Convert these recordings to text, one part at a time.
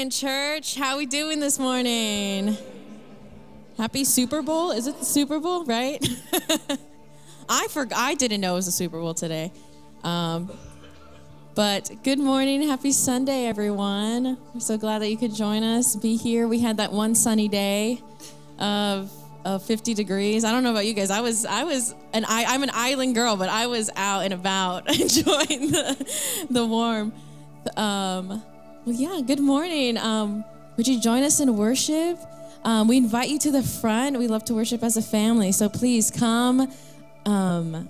in Church. How we doing this morning? Happy Super Bowl? Is it the Super Bowl, right? I forgot. I didn't know it was the Super Bowl today. Um, but good morning, happy Sunday, everyone. We're so glad that you could join us, be here. We had that one sunny day of of 50 degrees. I don't know about you guys. I was I was an I, I'm an island girl, but I was out and about enjoying the the warm. Um, well, yeah, good morning. Um, would you join us in worship? Um, we invite you to the front. We love to worship as a family. So please come um,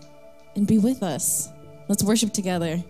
and be with us. Let's worship together.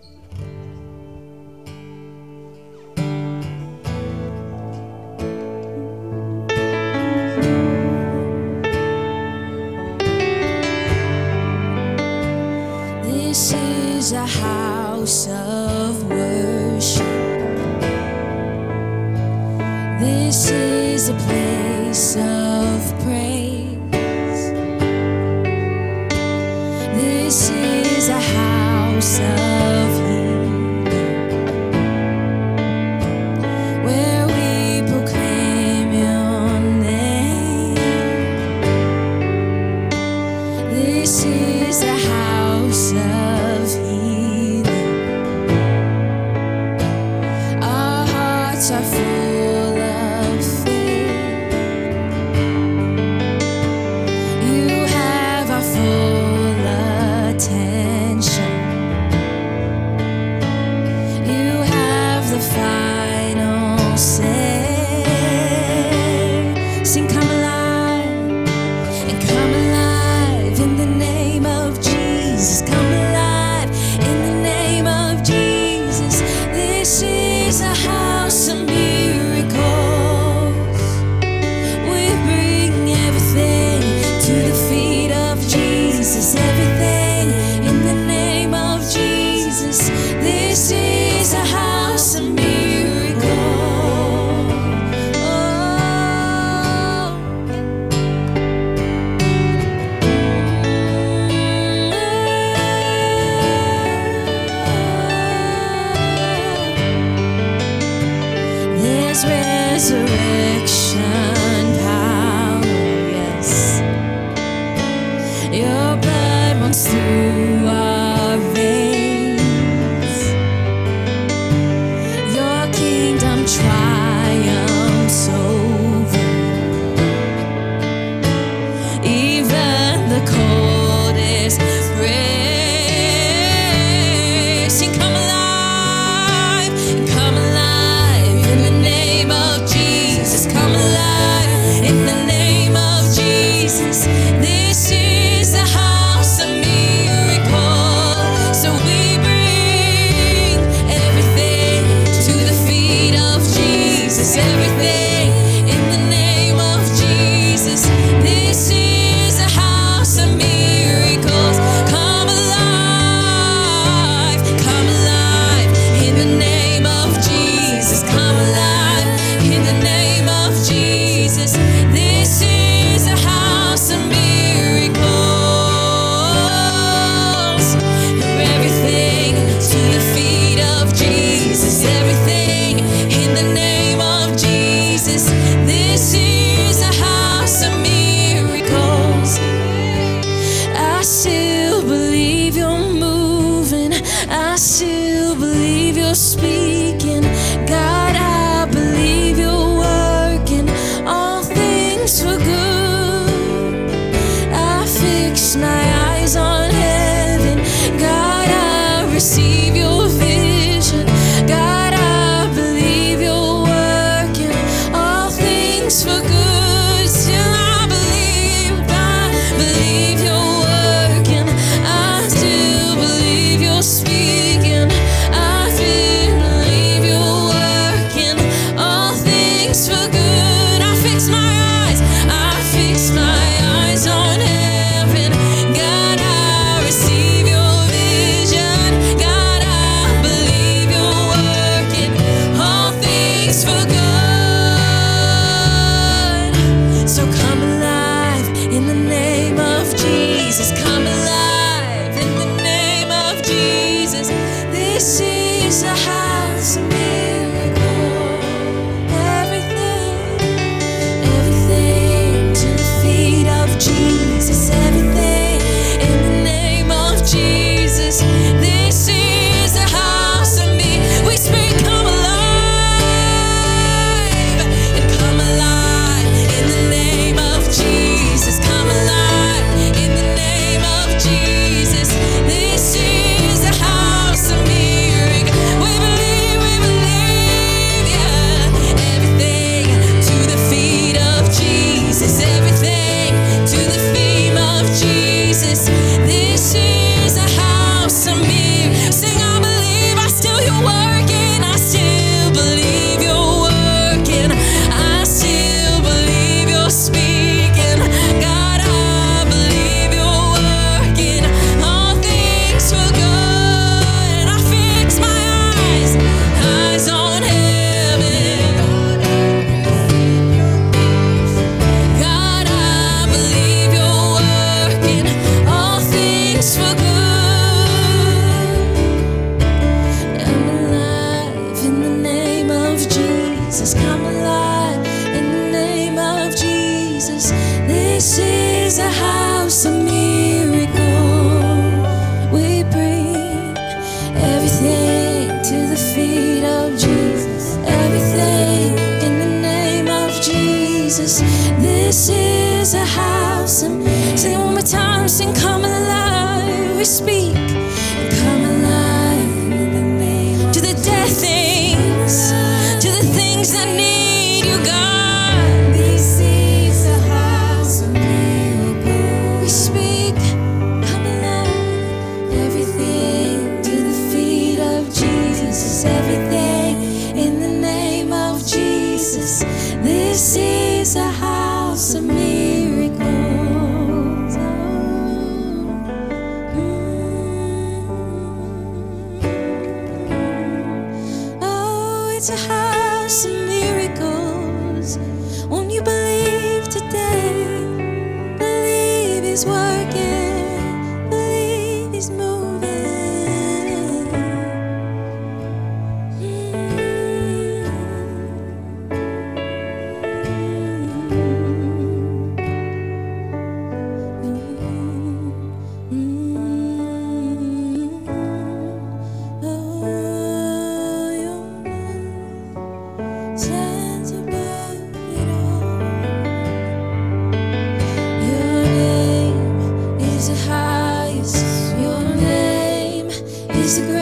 Is the greatest.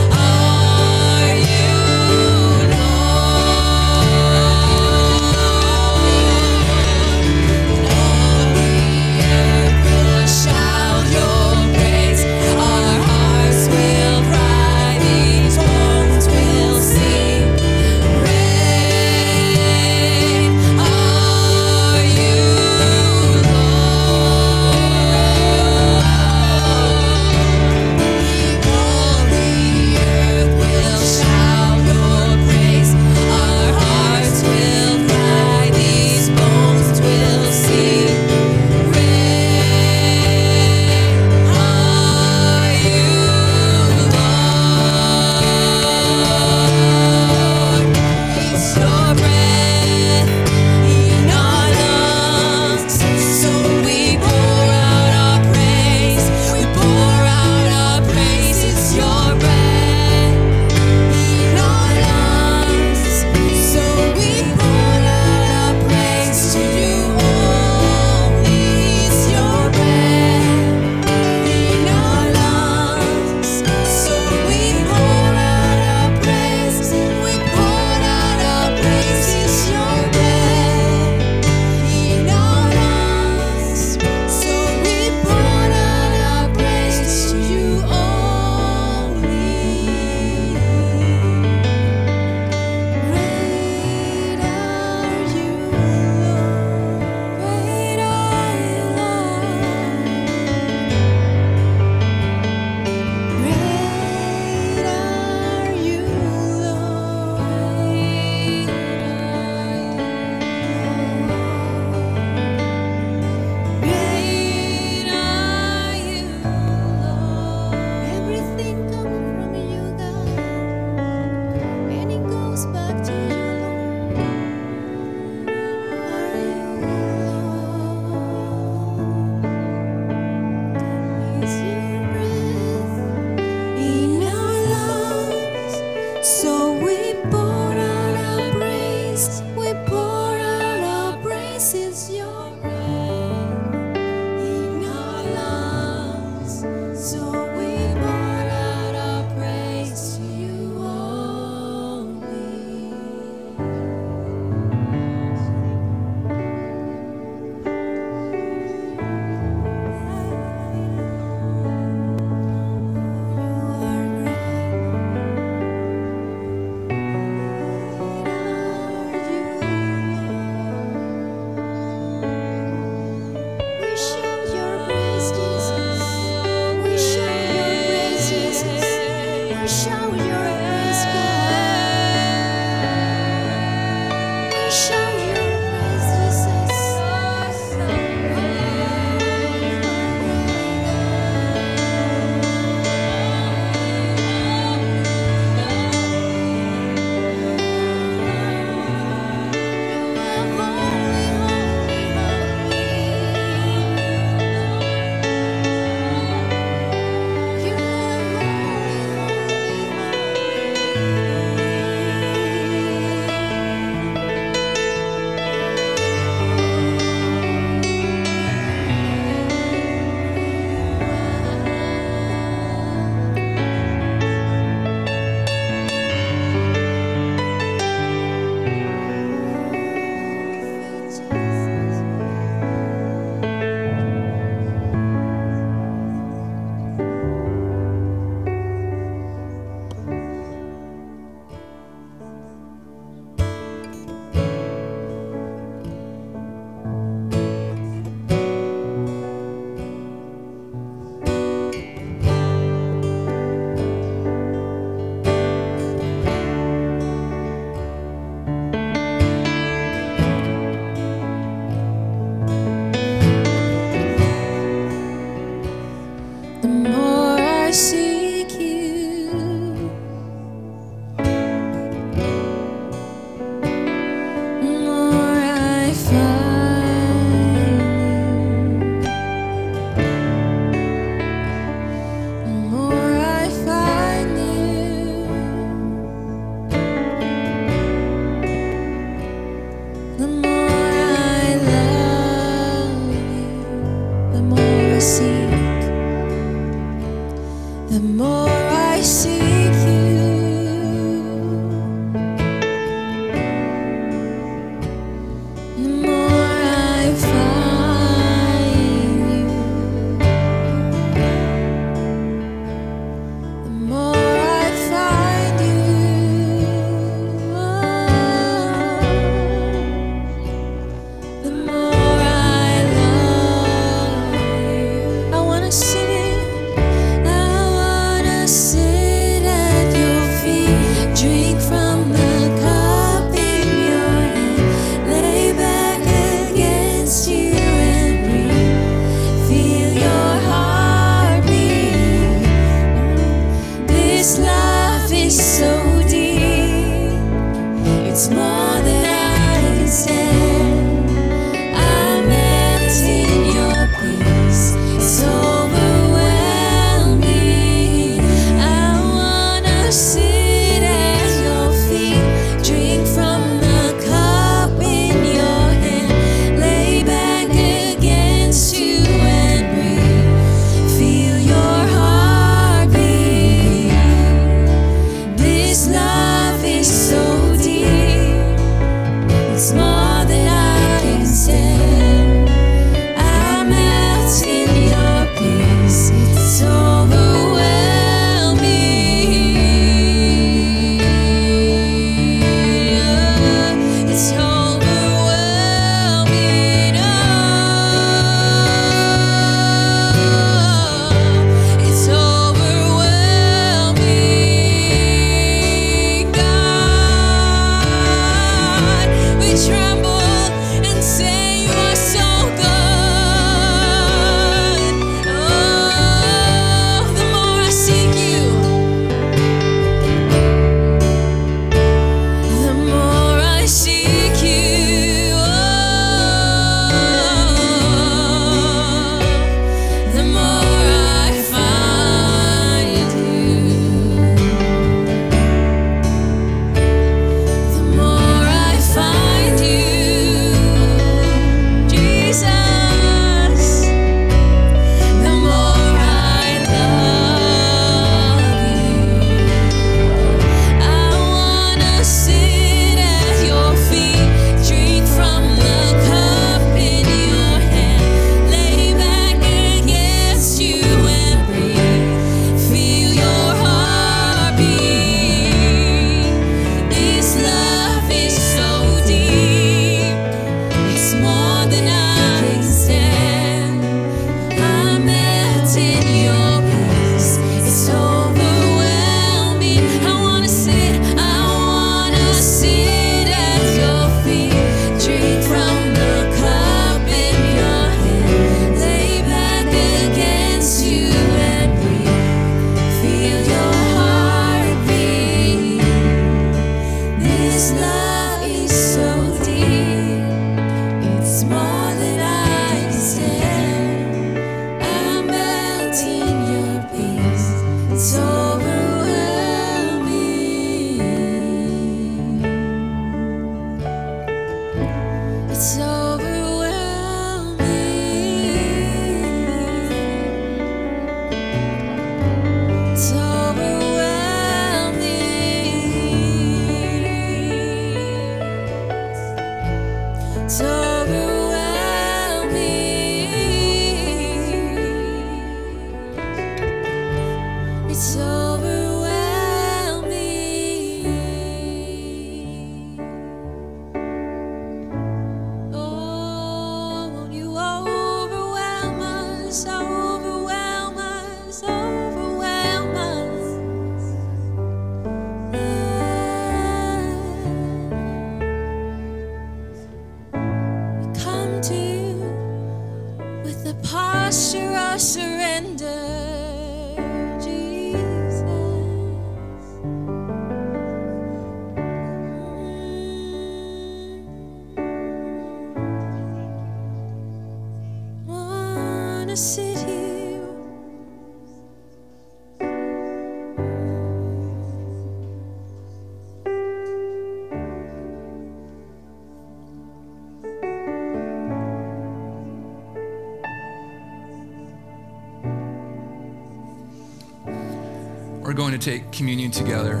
Going to take communion together.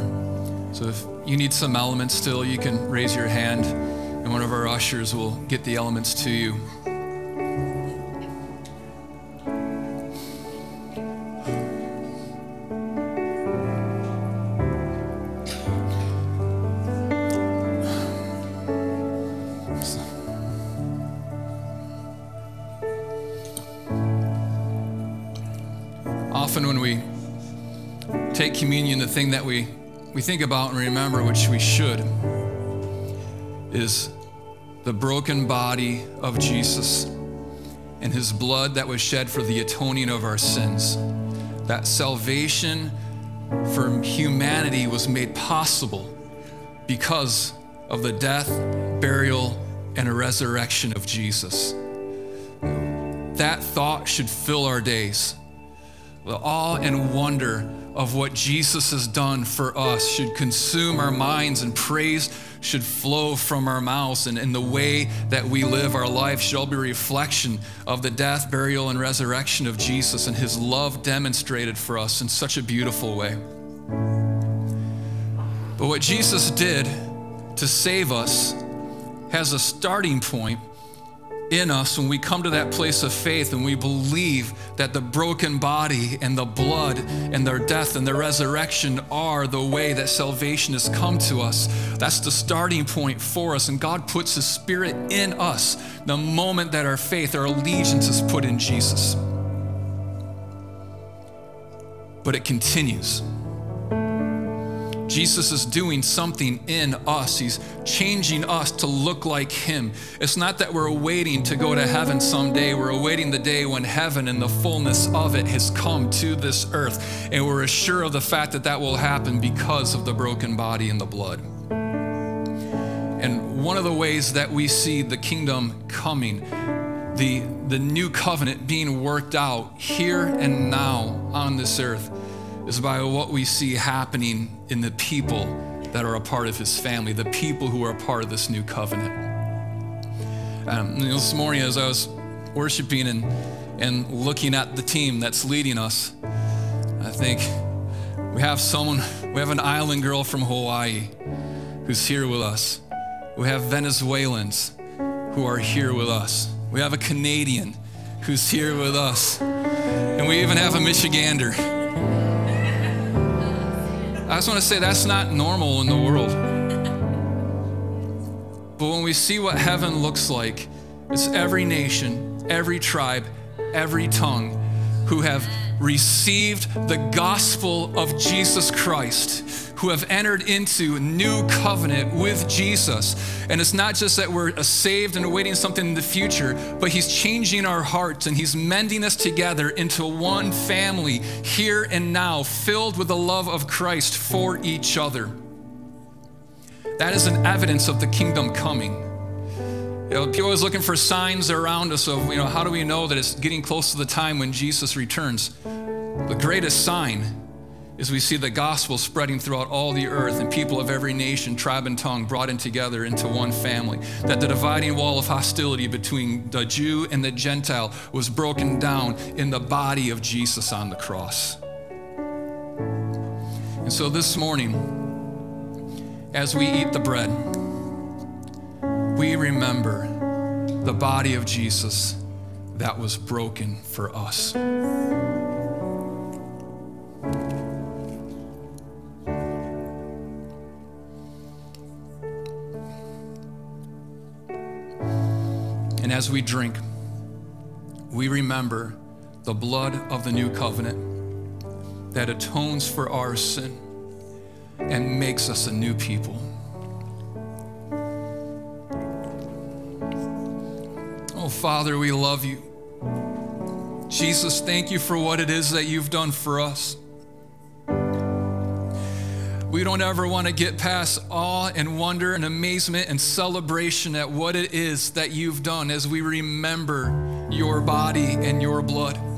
So if you need some elements still, you can raise your hand, and one of our ushers will get the elements to you. That we, we think about and remember, which we should, is the broken body of Jesus and his blood that was shed for the atoning of our sins. That salvation for humanity was made possible because of the death, burial, and resurrection of Jesus. That thought should fill our days. The awe and wonder of what Jesus has done for us should consume our minds, and praise should flow from our mouths. And in the way that we live our life should all be a reflection of the death, burial, and resurrection of Jesus and his love demonstrated for us in such a beautiful way. But what Jesus did to save us has a starting point in us when we come to that place of faith and we believe that the broken body and the blood and their death and their resurrection are the way that salvation has come to us. That's the starting point for us. And God puts His Spirit in us the moment that our faith, our allegiance is put in Jesus. But it continues. Jesus is doing something in us. He's changing us to look like Him. It's not that we're waiting to go to heaven someday. We're awaiting the day when heaven and the fullness of it has come to this earth. And we're assured of the fact that that will happen because of the broken body and the blood. And one of the ways that we see the kingdom coming, the, the new covenant being worked out here and now on this earth, is by what we see happening in the people that are a part of his family, the people who are a part of this new covenant. Um, this morning, as I was worshiping and, and looking at the team that's leading us, I think we have someone, we have an island girl from Hawaii who's here with us. We have Venezuelans who are here with us. We have a Canadian who's here with us. And we even have a Michigander. I just want to say that's not normal in the world. But when we see what heaven looks like, it's every nation, every tribe, every tongue who have received the gospel of Jesus Christ, who have entered into a new covenant with Jesus. And it's not just that we're saved and awaiting something in the future, but He's changing our hearts and He's mending us together into one family here and now, filled with the love of Christ for each other. That is an evidence of the kingdom coming. You know, people always looking for signs around us of, you know, how do we know that it's getting close to the time when Jesus returns? The greatest sign is we see the gospel spreading throughout all the earth and people of every nation, tribe, and tongue brought in together into one family. That the dividing wall of hostility between the Jew and the Gentile was broken down in the body of Jesus on the cross. And so this morning, as we eat the bread, we remember the body of Jesus that was broken for us. And as we drink, we remember the blood of the new covenant that atones for our sin and makes us a new people. Oh, Father, we love you. Jesus, thank you for what it is that you've done for us. We don't ever want to get past awe and wonder and amazement and celebration at what it is that you've done as we remember your body and your blood.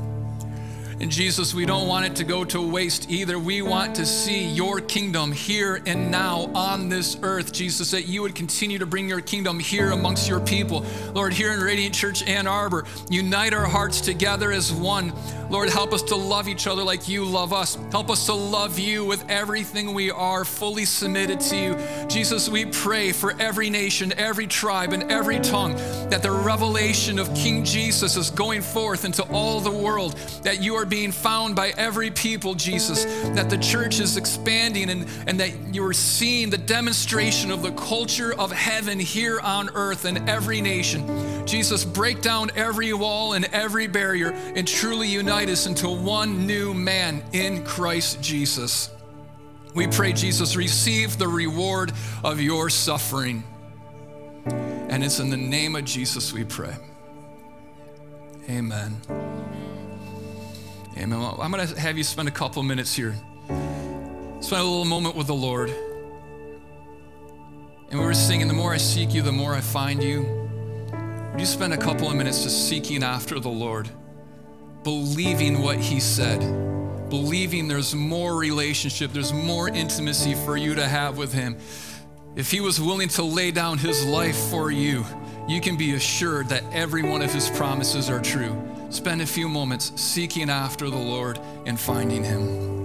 And Jesus, we don't want it to go to waste either. We want to see your kingdom here and now on this earth, Jesus, that you would continue to bring your kingdom here amongst your people. Lord, here in Radiant Church Ann Arbor, unite our hearts together as one. Lord, help us to love each other like you love us. Help us to love you with everything we are, fully submitted to you. Jesus, we pray for every nation, every tribe, and every tongue that the revelation of King Jesus is going forth into all the world, that you are being found by every people, Jesus, that the church is expanding and, and that you are seeing the demonstration of the culture of heaven here on earth in every nation. Jesus, break down every wall and every barrier and truly unite us into one new man in Christ Jesus. We pray, Jesus, receive the reward of your suffering. And it's in the name of Jesus we pray. Amen. Amen. Well, I'm going to have you spend a couple minutes here. Spend a little moment with the Lord. And we were singing, The more I seek you, the more I find you. Would you spend a couple of minutes just seeking after the Lord, believing what He said, believing there's more relationship, there's more intimacy for you to have with Him. If He was willing to lay down His life for you, you can be assured that every one of His promises are true. Spend a few moments seeking after the Lord and finding Him.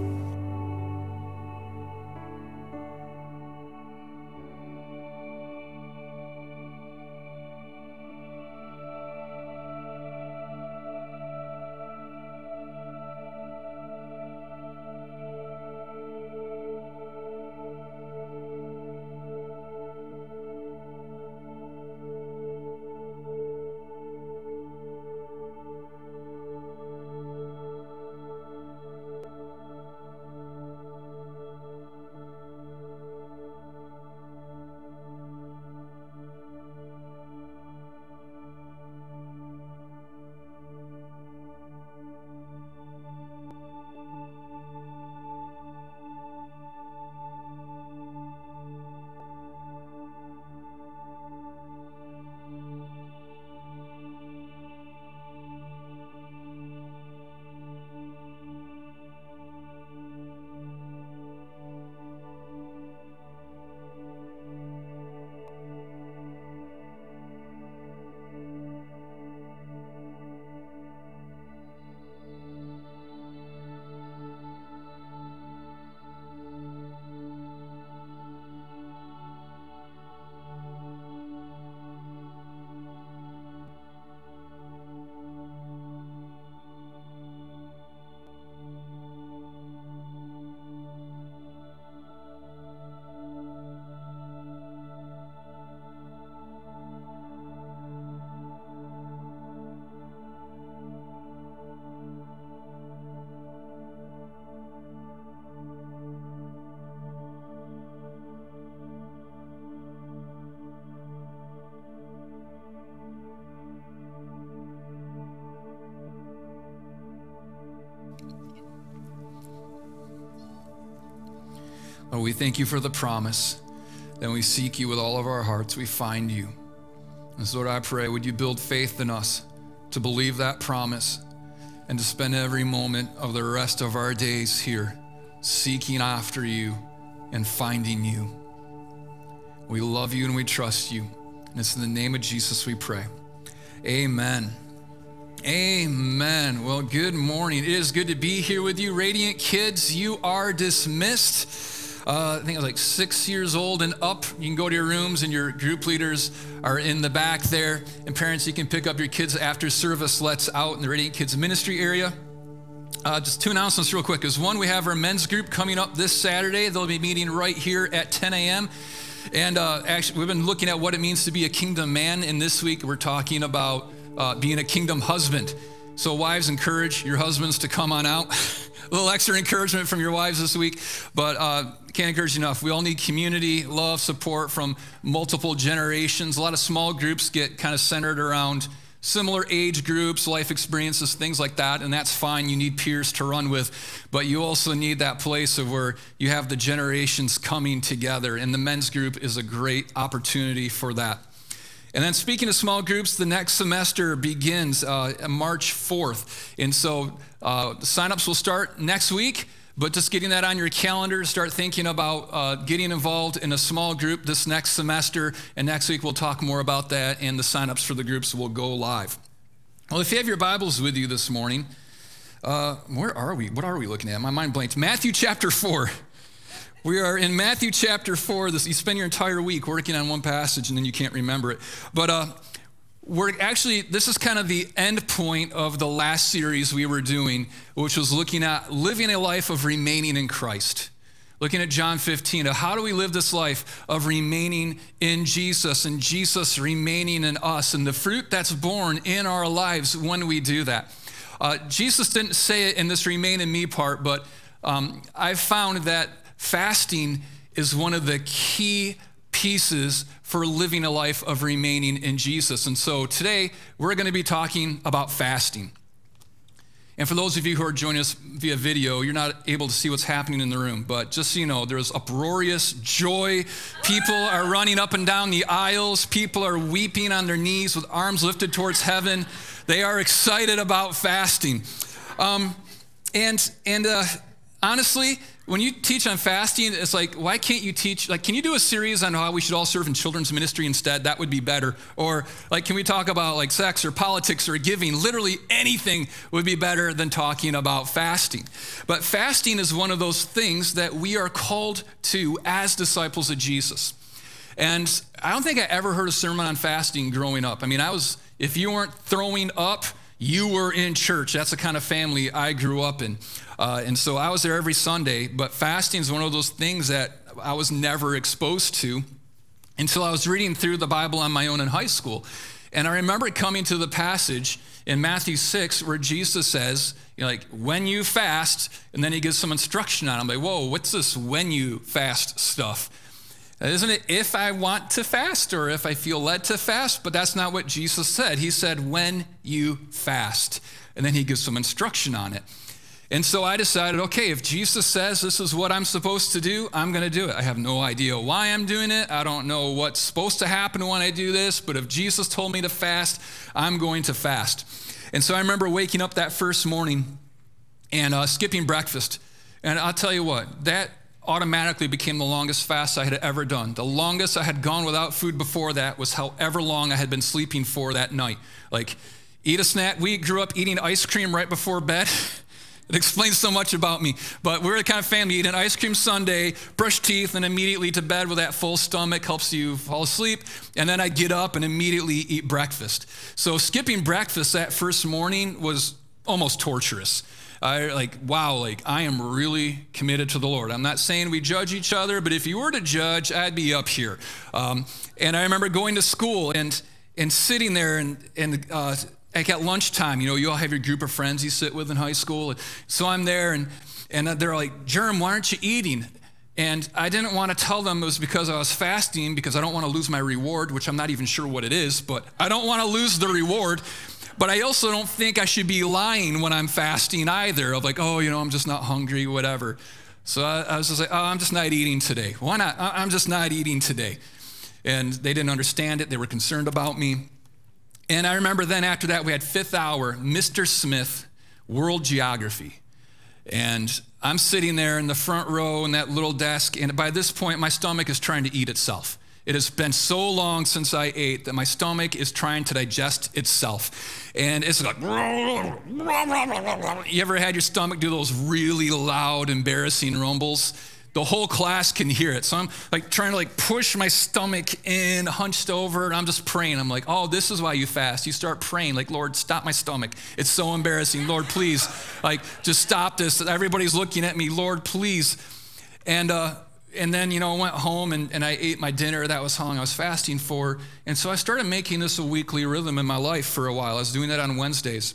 Lord, we thank you for the promise that we seek you with all of our hearts, we find you. And so, Lord, I pray, would you build faith in us to believe that promise and to spend every moment of the rest of our days here seeking after you and finding you. We love you and we trust you. And it's in the name of Jesus we pray. Amen. Amen. Well, good morning. It is good to be here with you, Radiant Kids. You are dismissed. Uh, I think I was like six years old and up. You can go to your rooms, and your group leaders are in the back there. And parents, you can pick up your kids after service lets out in the Radiant Kids ministry area. Uh, just two announcements, real quick. Is one, we have our men's group coming up this Saturday. They'll be meeting right here at 10 a.m. And uh, actually, we've been looking at what it means to be a kingdom man. And this week, we're talking about uh, being a kingdom husband. So, wives, encourage your husbands to come on out. a little extra encouragement from your wives this week, but uh, can't encourage you enough. We all need community, love, support from multiple generations. A lot of small groups get kind of centered around similar age groups, life experiences, things like that, and that's fine. You need peers to run with, but you also need that place of where you have the generations coming together, and the men's group is a great opportunity for that. And then, speaking of small groups, the next semester begins uh, March 4th. And so, uh, signups will start next week. But just getting that on your calendar, start thinking about uh, getting involved in a small group this next semester. And next week, we'll talk more about that, and the signups for the groups will go live. Well, if you have your Bibles with you this morning, uh, where are we? What are we looking at? My mind blanked. Matthew chapter 4. We are in Matthew chapter 4. This, you spend your entire week working on one passage and then you can't remember it. But uh, we're actually, this is kind of the end point of the last series we were doing, which was looking at living a life of remaining in Christ. Looking at John 15, how do we live this life of remaining in Jesus and Jesus remaining in us and the fruit that's born in our lives when we do that. Uh, Jesus didn't say it in this remain in me part, but um, I've found that fasting is one of the key pieces for living a life of remaining in Jesus. And so today we're going to be talking about fasting. And for those of you who are joining us via video, you're not able to see what's happening in the room. But just so you know, there's uproarious joy. People are running up and down the aisles. People are weeping on their knees with arms lifted towards heaven. They are excited about fasting. Um, and and uh, honestly, when you teach on fasting, it's like, why can't you teach? Like, can you do a series on how we should all serve in children's ministry instead? That would be better. Or, like, can we talk about like sex or politics or giving? Literally anything would be better than talking about fasting. But fasting is one of those things that we are called to as disciples of Jesus. And I don't think I ever heard a sermon on fasting growing up. I mean, I was, if you weren't throwing up, you were in church. That's the kind of family I grew up in. Uh, and so I was there every Sunday, but fasting is one of those things that I was never exposed to until I was reading through the Bible on my own in high school. And I remember coming to the passage in Matthew 6 where Jesus says, you know, like, when you fast, and then he gives some instruction on it. I'm like, whoa, what's this when you fast stuff? Isn't it if I want to fast or if I feel led to fast? But that's not what Jesus said. He said, when you fast. And then he gives some instruction on it. And so I decided, okay, if Jesus says this is what I'm supposed to do, I'm going to do it. I have no idea why I'm doing it. I don't know what's supposed to happen when I do this, but if Jesus told me to fast, I'm going to fast. And so I remember waking up that first morning and uh, skipping breakfast. And I'll tell you what, that automatically became the longest fast I had ever done. The longest I had gone without food before that was however long I had been sleeping for that night. Like, eat a snack. We grew up eating ice cream right before bed. It explains so much about me. But we're the kind of family eat an ice cream sundae, brush teeth, and immediately to bed with that full stomach helps you fall asleep. And then I get up and immediately eat breakfast. So skipping breakfast that first morning was almost torturous. I like, wow, like I am really committed to the Lord. I'm not saying we judge each other, but if you were to judge, I'd be up here. Um, and I remember going to school and and sitting there and and uh, like at lunchtime, you know, you all have your group of friends you sit with in high school. So I'm there and and they're like, Germ, why aren't you eating? And I didn't want to tell them it was because I was fasting because I don't want to lose my reward, which I'm not even sure what it is, but I don't want to lose the reward. But I also don't think I should be lying when I'm fasting either, of like, oh, you know, I'm just not hungry, whatever. So I, I was just like, oh, I'm just not eating today. Why not? I'm just not eating today. And they didn't understand it. They were concerned about me. And I remember then after that, we had fifth hour, Mr. Smith, World Geography. And I'm sitting there in the front row in that little desk, and by this point, my stomach is trying to eat itself. It has been so long since I ate that my stomach is trying to digest itself. And it's like, you ever had your stomach do those really loud, embarrassing rumbles? The whole class can hear it. So I'm like trying to like push my stomach in, hunched over, and I'm just praying. I'm like, oh, this is why you fast. You start praying, like, Lord, stop my stomach. It's so embarrassing. Lord, please, like, just stop this. Everybody's looking at me. Lord, please. And uh, and then, you know, I went home and, and I ate my dinner. That was how long I was fasting for. And so I started making this a weekly rhythm in my life for a while. I was doing that on Wednesdays.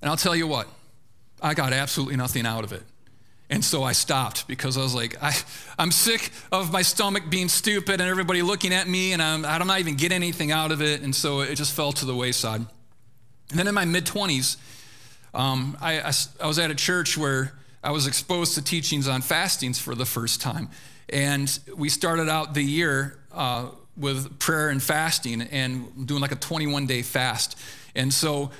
And I'll tell you what, I got absolutely nothing out of it. And so I stopped because I was like, I, I'm sick of my stomach being stupid and everybody looking at me, and I'm, I'm not even getting anything out of it. And so it just fell to the wayside. And then in my mid 20s, um, I, I, I was at a church where I was exposed to teachings on fastings for the first time. And we started out the year uh, with prayer and fasting and doing like a 21 day fast. And so,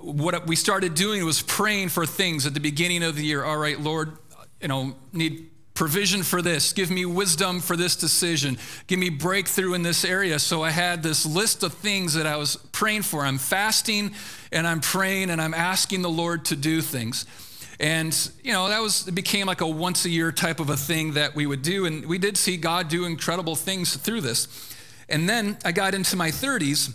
what we started doing was praying for things at the beginning of the year. All right, Lord, you know, need provision for this. Give me wisdom for this decision. Give me breakthrough in this area. So I had this list of things that I was praying for. I'm fasting and I'm praying and I'm asking the Lord to do things. And, you know, that was, it became like a once a year type of a thing that we would do. And we did see God do incredible things through this. And then I got into my 30s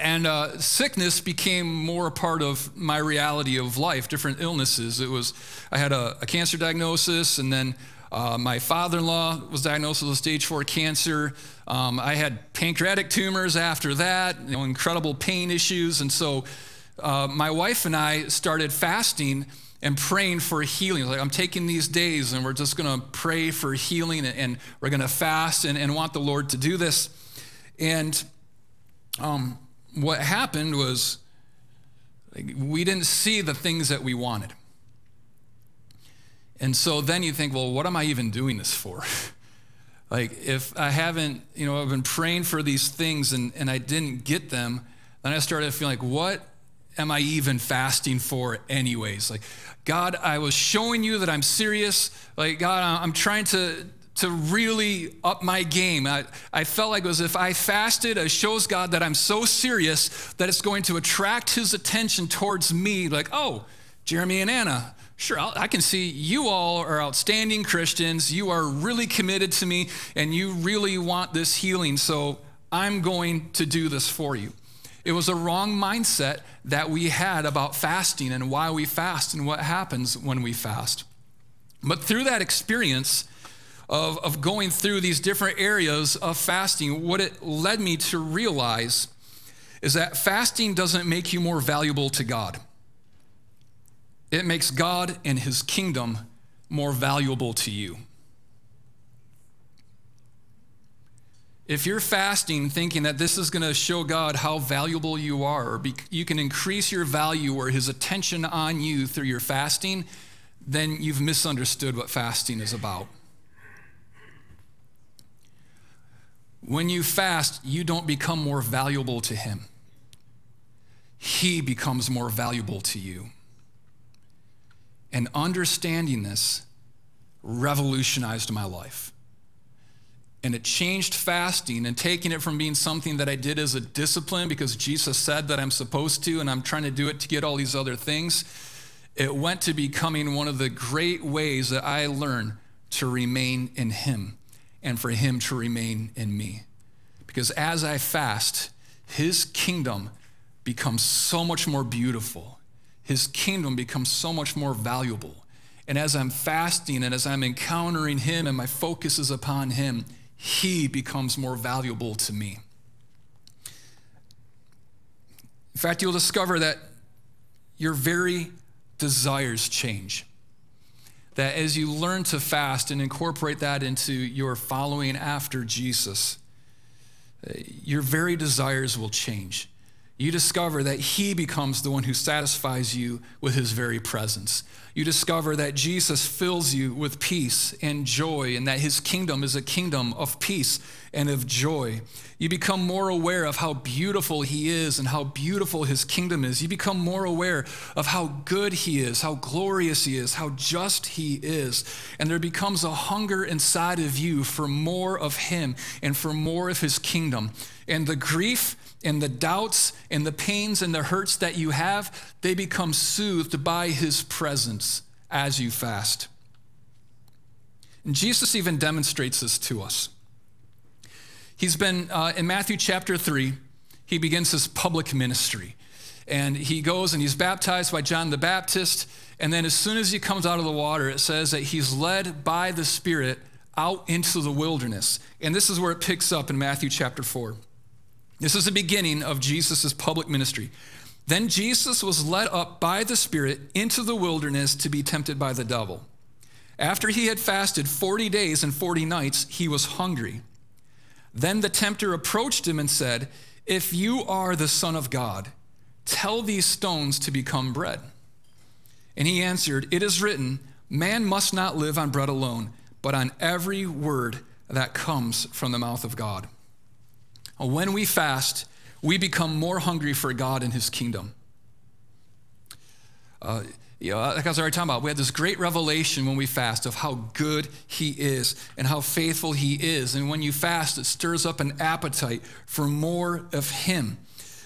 and uh, sickness became more a part of my reality of life different illnesses it was i had a, a cancer diagnosis and then uh, my father-in-law was diagnosed with stage four cancer um, i had pancreatic tumors after that you know, incredible pain issues and so uh, my wife and i started fasting and praying for healing. Like, I'm taking these days and we're just going to pray for healing and, and we're going to fast and, and, want the Lord to do this. And um, what happened was we didn't see the things that we wanted. And so then you think, well, what am I even doing this for? like, if I haven't, you know, I've been praying for these things and, and I didn't get them, then I started feeling like, what am I even fasting for, anyways? Like, God, I was showing you that I'm serious. Like, God, I'm trying to, to really up my game. I, I felt like it was if I fasted, it shows God that I'm so serious that it's going to attract his attention towards me. Like, oh, Jeremy and Anna, sure, I'll, i can see you all are outstanding Christians. You are really committed to me and you really want this healing. So I'm going to do this for you. It was a wrong mindset that we had about fasting and why we fast and what happens when we fast. But through that experience of, of going through these different areas of fasting, what it led me to realize is that fasting doesn't make you more valuable to God. It makes God and his kingdom more valuable to you. If you're fasting thinking that this is going to show God how valuable you are, or be, you can increase your value or his attention on you through your fasting, then you've misunderstood what fasting is about. When you fast, you don't become more valuable to him. He becomes more valuable to you. And understanding this revolutionized my life. And it changed fasting and taking it from being something that I did as a discipline because Jesus said that I'm supposed to, and I'm trying to do it to get all these other things. It went to becoming one of the great ways that I learn to remain in Him and for Him to remain in me. Because as I fast, His kingdom becomes so much more beautiful, His kingdom becomes so much more valuable. And as I'm fasting and as I'm encountering Him and my focus is upon Him, he becomes more valuable to me. In fact, you'll discover that your very desires change. That as you learn to fast and incorporate that into your following after Jesus, uh, your very desires will change you discover that He becomes the one who satisfies you with His very presence. You discover that Jesus fills you with peace and joy, and that His kingdom is a kingdom of peace and of joy. You become more aware of how beautiful He is and how beautiful His kingdom is. You become more aware of how good He is, how glorious He is, how just He is. And there becomes a hunger inside of you for more of Him and for more of His kingdom. And the grief and the doubts and the pains and the hurts that you have, they become soothed by His presence as you fast. And Jesus even demonstrates this to us. He's been uh, in Matthew chapter 3, he begins his public ministry. And he goes and he's baptized by John the Baptist. And then, as soon as he comes out of the water, it says that he's led by the Spirit out into the wilderness. And this is where it picks up in Matthew chapter 4. This is the beginning of Jesus' public ministry. Then Jesus was led up by the Spirit into the wilderness to be tempted by the devil. After he had fasted 40 days and 40 nights, he was hungry. Then the tempter approached him and said, If you are the Son of God, tell these stones to become bread. And he answered, It is written, Man must not live on bread alone, but on every word that comes from the mouth of God. When we fast, we become more hungry for God and his kingdom. Uh, you know, like I was already talking about, we had this great revelation when we fast of how good He is and how faithful He is. And when you fast, it stirs up an appetite for more of Him.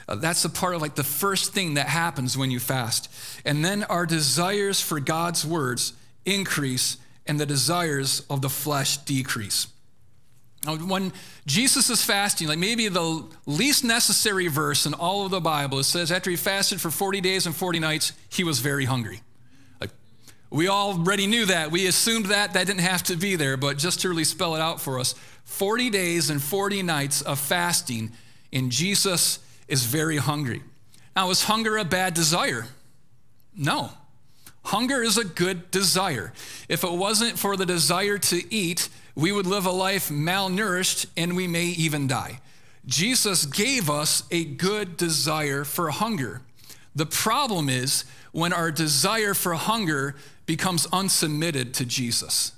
Uh, that's the part of like the first thing that happens when you fast. And then our desires for God's words increase and the desires of the flesh decrease. When Jesus is fasting, like maybe the least necessary verse in all of the Bible, it says after he fasted for 40 days and 40 nights, he was very hungry. Like we already knew that. We assumed that. That didn't have to be there, but just to really spell it out for us 40 days and 40 nights of fasting, and Jesus is very hungry. Now, is hunger a bad desire? No. Hunger is a good desire. If it wasn't for the desire to eat, we would live a life malnourished and we may even die. Jesus gave us a good desire for hunger. The problem is when our desire for hunger becomes unsubmitted to Jesus.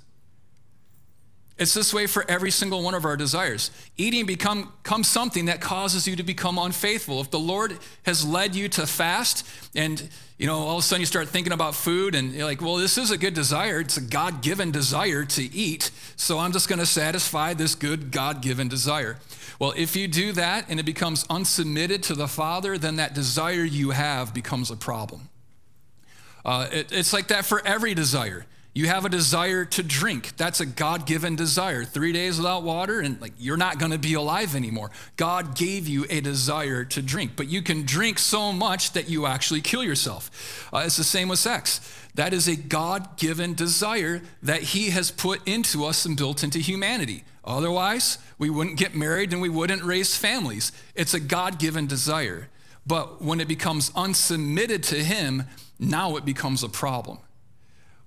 It's this way for every single one of our desires. Eating become, becomes something that causes you to become unfaithful. If the Lord has led you to fast and you know all of a sudden you start thinking about food and you're like, well, this is a good desire. It's a God-given desire to eat. So I'm just going to satisfy this good God-given desire. Well, if you do that and it becomes unsubmitted to the Father, then that desire you have becomes a problem. Uh, it, it's like that for every desire. You have a desire to drink. That's a God given desire. Three days without water, and like you're not going to be alive anymore. God gave you a desire to drink, but you can drink so much that you actually kill yourself. Uh, it's the same with sex. That is a God given desire that He has put into us and built into humanity. Otherwise, we wouldn't get married and we wouldn't raise families. It's a God given desire. But when it becomes unsubmitted to Him, now it becomes a problem.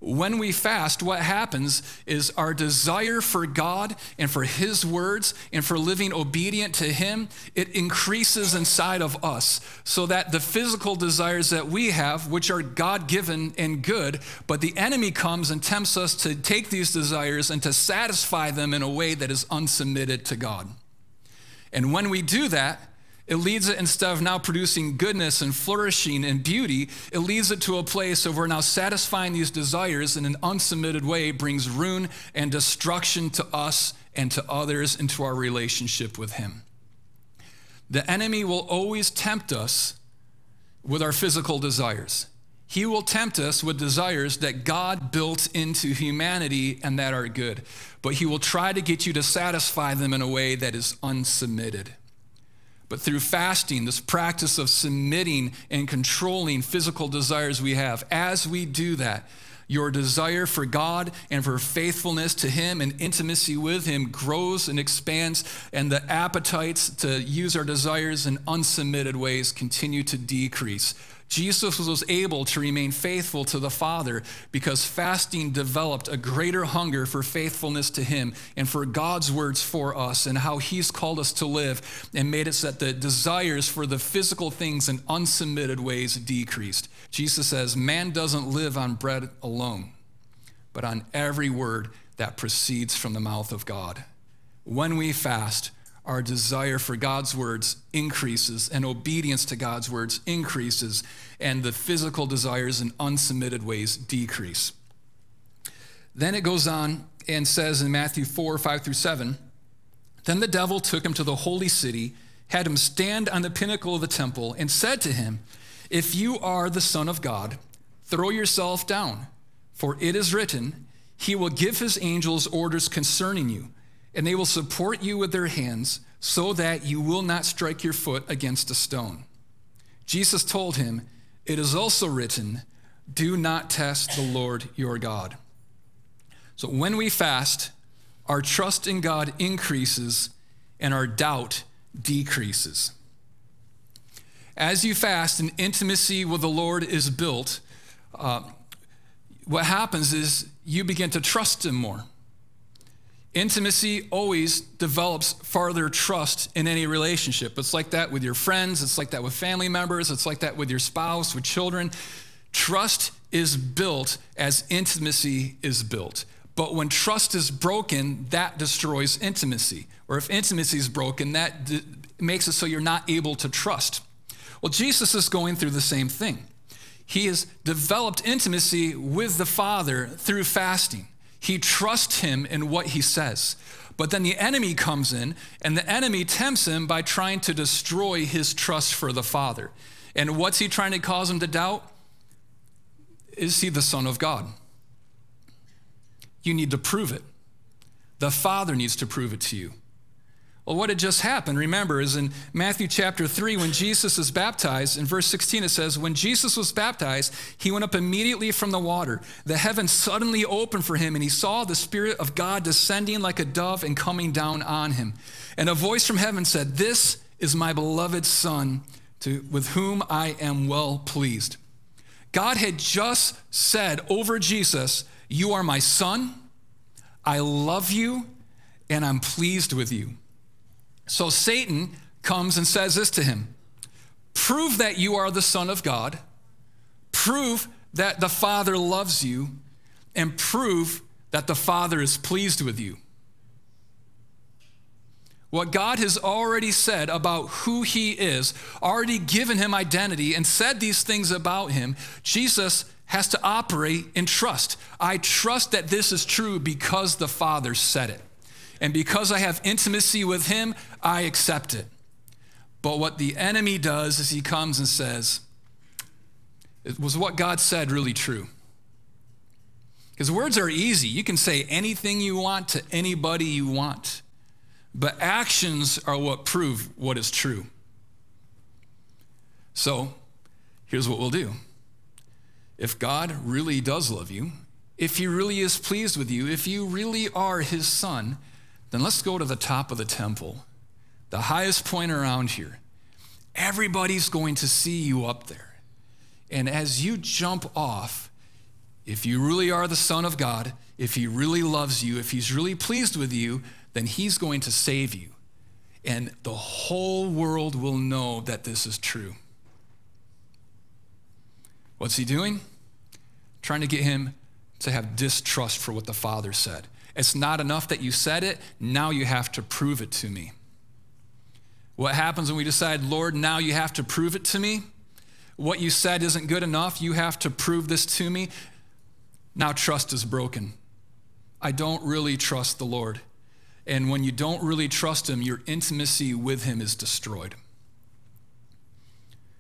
When we fast, what happens is our desire for God and for His words and for living obedient to Him, it increases inside of us so that the physical desires that we have, which are God given and good, but the enemy comes and tempts us to take these desires and to satisfy them in a way that is unsubmitted to God. And when we do that, it leads it, instead of now producing goodness and flourishing and beauty, it leads it to a place of where now satisfying these desires in an unsubmitted way brings ruin and destruction to us and to others and to our relationship with Him. The enemy will always tempt us with our physical desires. He will tempt us with desires that God built into humanity and that are good, but he will try to get you to satisfy them in a way that is unsubmitted. But through fasting, this practice of submitting and controlling physical desires we have, as we do that, your desire for God and for faithfulness to Him and intimacy with Him grows and expands, and the appetites to use our desires in unsubmitted ways continue to decrease Jesus was able to remain faithful to the Father because fasting developed a greater hunger for faithfulness to Him and for God's words for us and how He's called us to live and made it so that the desires for the physical things in unsubmitted ways decreased. Jesus says, Man doesn't live on bread alone, but on every word that proceeds from the mouth of God. when we fast, our desire for God's words increases and obedience to God's words increases, and the physical desires in unsubmitted ways decrease. Then it goes on and says in Matthew 4 5 through 7 Then the devil took him to the holy city, had him stand on the pinnacle of the temple, and said to him, If you are the Son of God, throw yourself down, for it is written, He will give His angels orders concerning you, and they will support you with their hands, so that you will not strike your foot against a stone. Jesus told him, It is also written, Do not test the Lord your God. So when we fast, our trust in God increases and our doubt decreases. As you fast and intimacy with the Lord is built, uh, what happens is you begin to trust Him more. Intimacy always develops farther trust in any relationship. It's like that with your friends, it's like that with family members, it's like that with your spouse, with children. Trust is built as intimacy is built. But when trust is broken, that destroys intimacy. Or if intimacy is broken, that d- makes it so you're not able to trust. Well, Jesus is going through the same thing. He has developed intimacy with the Father through fasting. He trusts him in what he says. But then the enemy comes in, and the enemy tempts him by trying to destroy his trust for the Father. And what's he trying to cause him to doubt? Is he the Son of God? You need to prove it. The Father needs to prove it to you. Well, what had just happened, remember, is in Matthew chapter 3, when Jesus is baptized, in verse 16 it says, When Jesus was baptized, he went up immediately from the water. The heavens suddenly opened for him, and he saw the Spirit of God descending like a dove and coming down on him. And a voice from heaven said, This is my beloved Son, to, with whom I am well pleased. God had just said over Jesus, You are my Son, I love you, and I'm pleased with you. So Satan comes and says this to him Prove that you are the Son of God, prove that the Father loves you, and prove that the Father is pleased with you. What God has already said about who he is, already given him identity, and said these things about him, Jesus has to operate in trust. I trust that this is true because the Father said it. And because I have intimacy with him, I accept it. But what the enemy does is he comes and says, Was what God said really true? Because words are easy. You can say anything you want to anybody you want, but actions are what prove what is true. So here's what we'll do if God really does love you, if he really is pleased with you, if you really are his son, then let's go to the top of the temple, the highest point around here. Everybody's going to see you up there. And as you jump off, if you really are the Son of God, if He really loves you, if He's really pleased with you, then He's going to save you. And the whole world will know that this is true. What's He doing? Trying to get him to have distrust for what the Father said. It's not enough that you said it, now you have to prove it to me. What happens when we decide, Lord, now you have to prove it to me? What you said isn't good enough, you have to prove this to me. Now trust is broken. I don't really trust the Lord. And when you don't really trust Him, your intimacy with Him is destroyed.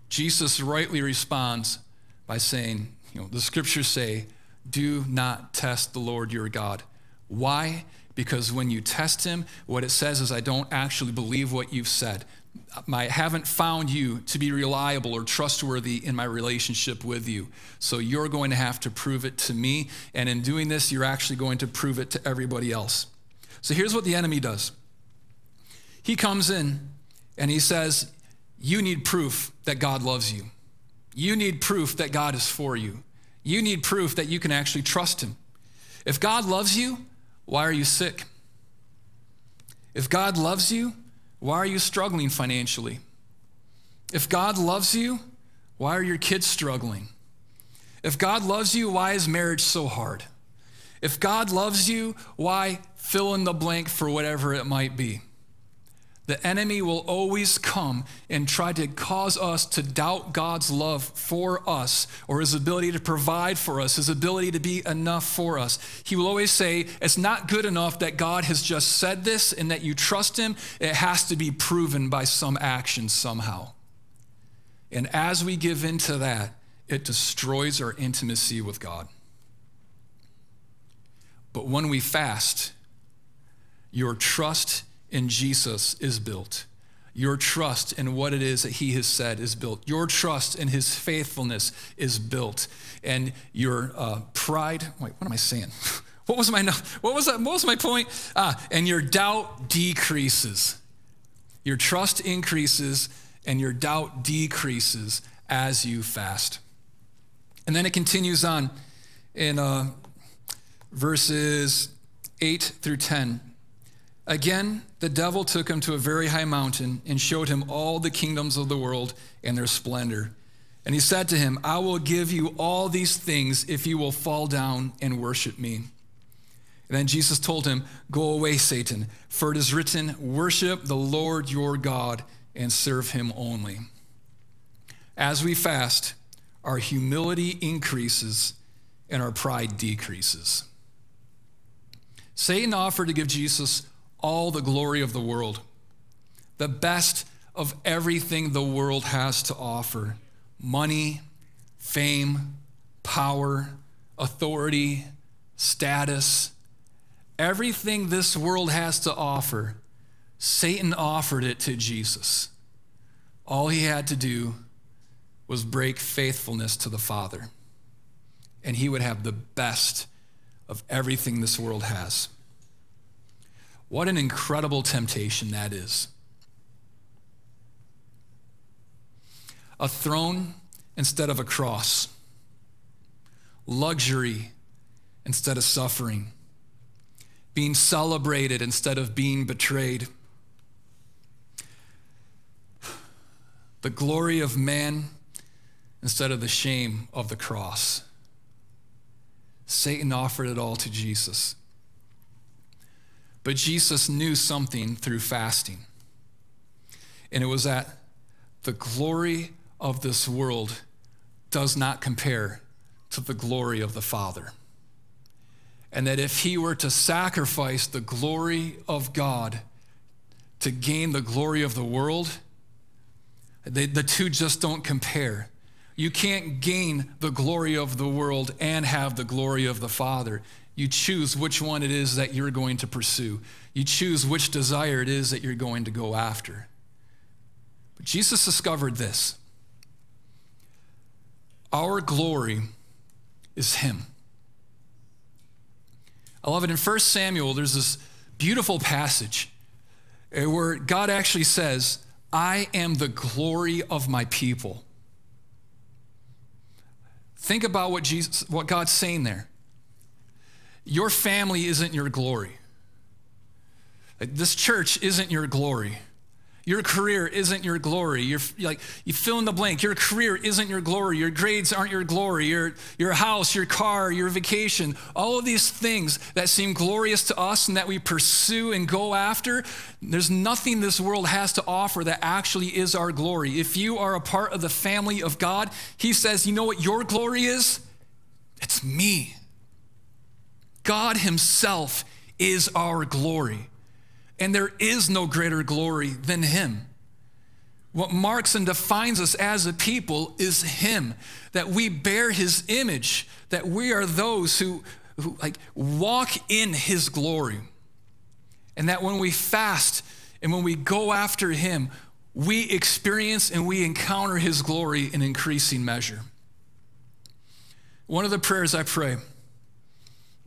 Jesus rightly responds by saying, you know, the scriptures say, do not test the Lord your God. Why? Because when you test him, what it says is, I don't actually believe what you've said. I haven't found you to be reliable or trustworthy in my relationship with you. So you're going to have to prove it to me. And in doing this, you're actually going to prove it to everybody else. So here's what the enemy does he comes in and he says, You need proof that God loves you. You need proof that God is for you. You need proof that you can actually trust him. If God loves you, why are you sick? If God loves you, why are you struggling financially? If God loves you, why are your kids struggling? If God loves you, why is marriage so hard? If God loves you, why fill in the blank for whatever it might be? The enemy will always come and try to cause us to doubt God's love for us or his ability to provide for us, his ability to be enough for us. He will always say, It's not good enough that God has just said this and that you trust him. It has to be proven by some action somehow. And as we give in to that, it destroys our intimacy with God. But when we fast, your trust in Jesus is built. Your trust in what it is that he has said is built. Your trust in his faithfulness is built. And your uh, pride, wait, what am I saying? What was my, what was, that, what was my point? Ah, and your doubt decreases. Your trust increases and your doubt decreases as you fast. And then it continues on in uh, verses 8 through 10. Again, the devil took him to a very high mountain and showed him all the kingdoms of the world and their splendor. And he said to him, I will give you all these things if you will fall down and worship me. And then Jesus told him, Go away, Satan, for it is written, Worship the Lord your God and serve him only. As we fast, our humility increases and our pride decreases. Satan offered to give Jesus all the glory of the world, the best of everything the world has to offer money, fame, power, authority, status, everything this world has to offer. Satan offered it to Jesus. All he had to do was break faithfulness to the Father, and he would have the best of everything this world has. What an incredible temptation that is. A throne instead of a cross, luxury instead of suffering, being celebrated instead of being betrayed, the glory of man instead of the shame of the cross. Satan offered it all to Jesus. But Jesus knew something through fasting. And it was that the glory of this world does not compare to the glory of the Father. And that if he were to sacrifice the glory of God to gain the glory of the world, they, the two just don't compare. You can't gain the glory of the world and have the glory of the Father. You choose which one it is that you're going to pursue. You choose which desire it is that you're going to go after. But Jesus discovered this our glory is Him. I love it. In 1 Samuel, there's this beautiful passage eh, where God actually says, I am the glory of my people. Think about what Jesus what God's saying there. Your family isn't your glory. This church isn't your glory. Your career isn't your glory. You're like you fill in the blank. Your career isn't your glory. Your grades aren't your glory. Your your house, your car, your vacation, all of these things that seem glorious to us and that we pursue and go after, there's nothing this world has to offer that actually is our glory. If you are a part of the family of God, he says, "You know what your glory is? It's me." God himself is our glory and there is no greater glory than Him. What marks and defines us as a people is Him, that we bear His image, that we are those who, who like walk in His glory. And that when we fast and when we go after Him, we experience and we encounter His glory in increasing measure. One of the prayers I pray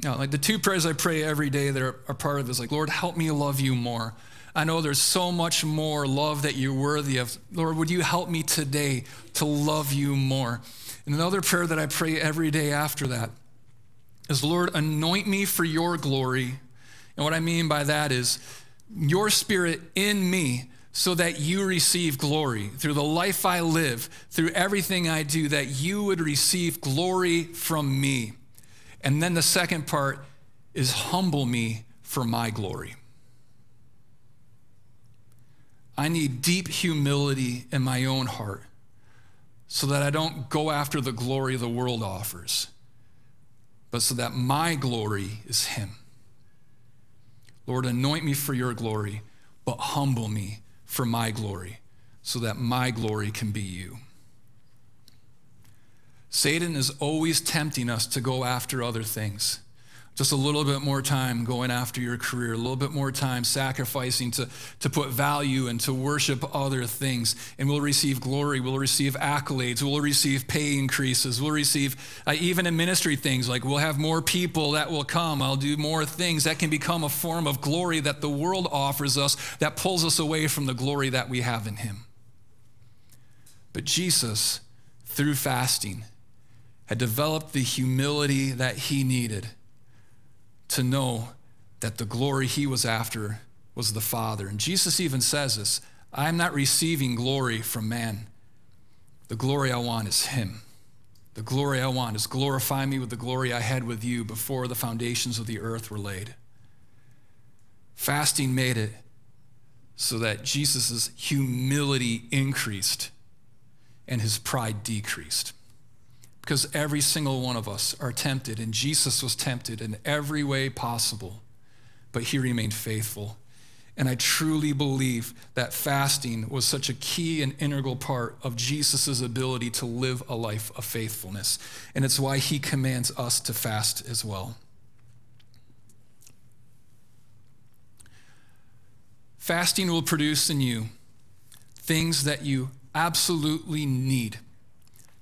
now, like the two prayers I pray every day that are, are part of is like, Lord, help me love you more. I know there's so much more love that you're worthy of. Lord, would you help me today to love you more? And another prayer that I pray every day after that is, Lord, anoint me for your glory. And what I mean by that is your spirit in me so that you receive glory through the life I live, through everything I do, that you would receive glory from me. And then the second part is humble me for my glory. I need deep humility in my own heart so that I don't go after the glory the world offers, but so that my glory is Him. Lord, anoint me for your glory, but humble me for my glory so that my glory can be you. Satan is always tempting us to go after other things just a little bit more time going after your career, a little bit more time sacrificing to, to put value and to worship other things. And we'll receive glory, we'll receive accolades, we'll receive pay increases, we'll receive uh, even in ministry things like we'll have more people that will come, I'll do more things. That can become a form of glory that the world offers us that pulls us away from the glory that we have in Him. But Jesus, through fasting, had developed the humility that He needed to know that the glory he was after was the Father. And Jesus even says this I'm not receiving glory from man. The glory I want is him. The glory I want is glorify me with the glory I had with you before the foundations of the earth were laid. Fasting made it so that Jesus' humility increased and his pride decreased because every single one of us are tempted, and Jesus was tempted in every way possible, but he remained faithful. And I truly believe that fasting was such a key and integral part of Jesus' ability to live a life of faithfulness. And it's why he commands us to fast as well. Fasting will produce in you things that you absolutely need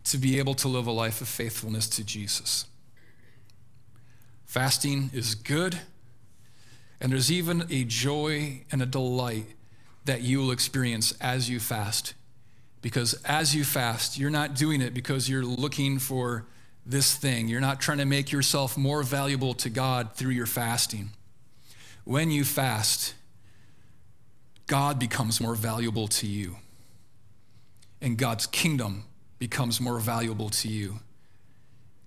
to be able to live a life of faithfulness to Jesus. Fasting is good, and there's even a joy and a delight that you will experience as you fast. Because as you fast, you're not doing it because you're looking for this thing. You're not trying to make yourself more valuable to God through your fasting. When you fast, God becomes more valuable to you, and God's kingdom becomes more valuable to you.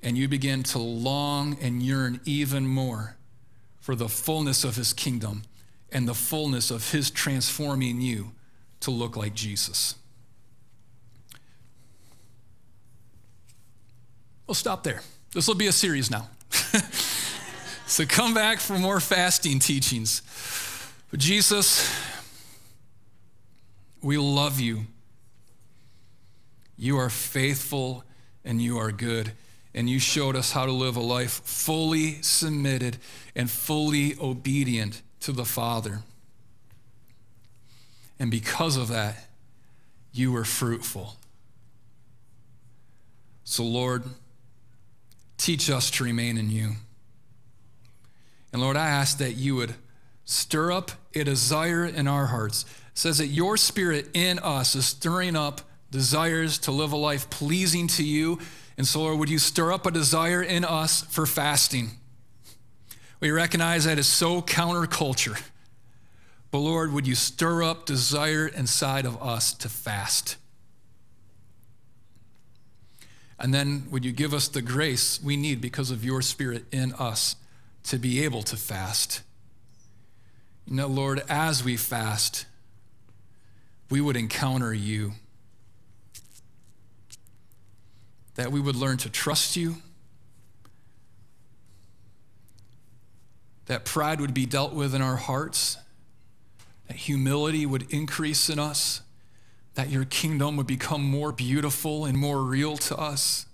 And you begin to long and yearn even more for the fullness of his kingdom and the fullness of his transforming you to look like Jesus. We'll stop there. This will be a series now. so come back for more fasting teachings. But Jesus, we love you. You are faithful and you are good. And you showed us how to live a life fully submitted and fully obedient to the Father. And because of that, you were fruitful. So, Lord, teach us to remain in you. And Lord, I ask that you would stir up a desire in our hearts. It says that your spirit in us is stirring up desires to live a life pleasing to you. And so, Lord, would you stir up a desire in us for fasting? We recognize that is so counterculture. But Lord, would you stir up desire inside of us to fast? And then would you give us the grace we need because of your spirit in us to be able to fast? You know, Lord, as we fast, we would encounter you that we would learn to trust you, that pride would be dealt with in our hearts, that humility would increase in us, that your kingdom would become more beautiful and more real to us.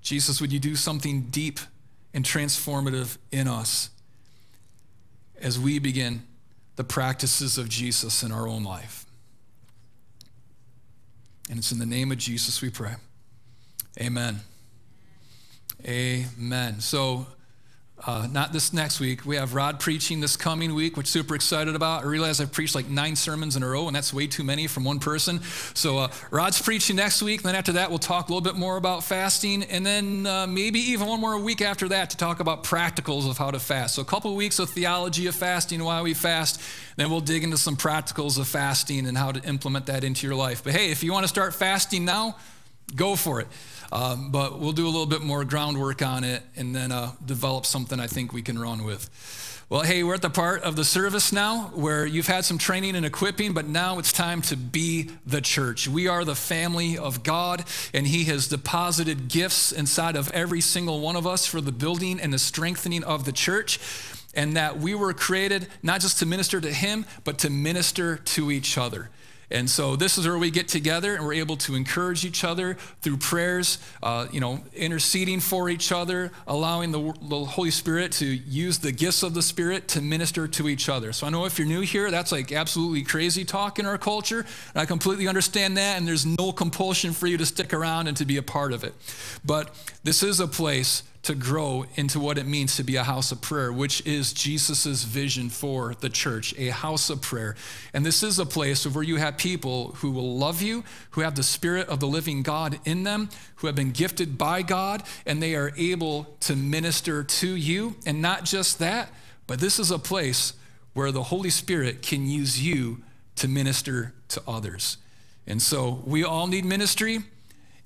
Jesus, would you do something deep and transformative in us as we begin the practices of Jesus in our own life? And it's in the name of Jesus we pray. Amen. Amen. So, uh, not this next week. We have Rod preaching this coming week, which super excited about. I realize I've preached like nine sermons in a row, and that's way too many from one person. So uh, Rod's preaching next week. And then after that, we'll talk a little bit more about fasting, and then uh, maybe even one more week after that to talk about practicals of how to fast. So a couple weeks of theology of fasting, why we fast. Then we'll dig into some practicals of fasting and how to implement that into your life. But hey, if you want to start fasting now, go for it. Um, but we'll do a little bit more groundwork on it and then uh, develop something I think we can run with. Well, hey, we're at the part of the service now where you've had some training and equipping, but now it's time to be the church. We are the family of God, and He has deposited gifts inside of every single one of us for the building and the strengthening of the church. And that we were created not just to minister to Him, but to minister to each other. And so this is where we get together and we're able to encourage each other through prayers, uh, you know, interceding for each other, allowing the, the, Holy Spirit to use the gifts of the Spirit to minister to each other. So I know if you're new here, that's like absolutely crazy talk in our culture. And I completely understand that. And there's no compulsion for you to stick around and to be a part of it. But this is a place to grow into what it means to be a house of prayer, which is Jesus' vision for the church, a house of prayer. And this is a place where you have people who will love you, who have the Spirit of the living God in them, who have been gifted by God, and they are able to minister to you. And not just that, but this is a place where the Holy Spirit can use you to minister to others. And so we all need ministry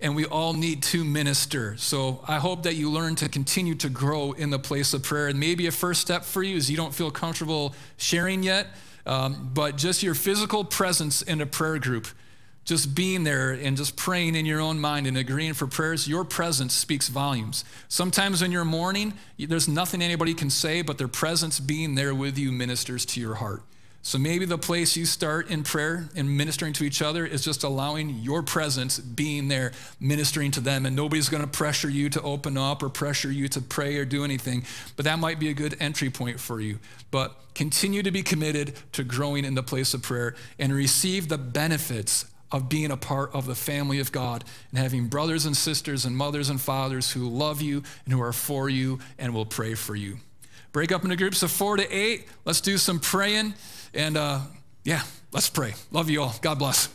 and we all need to minister. So I hope that you learn to continue to grow in the place of prayer. And maybe a first step for you is you don't feel comfortable sharing yet, um, but just your physical presence in a prayer group, just being there and just praying in your own mind and agreeing for prayers, your presence speaks volumes. Sometimes when you're mourning, there's nothing anybody can say, but their presence being there with you ministers to your heart. So maybe the place you start in prayer and ministering to each other is just allowing your presence being there, ministering to them. And nobody's going to pressure you to open up or pressure you to pray or do anything. But that might be a good entry point for you. But continue to be committed to growing in the place of prayer and receive the benefits of being a part of the family of God and having brothers and sisters and mothers and fathers who love you and who are for you and will pray for you. Break up into groups of four to eight. Let's do some praying. And uh, yeah, let's pray. Love you all. God bless.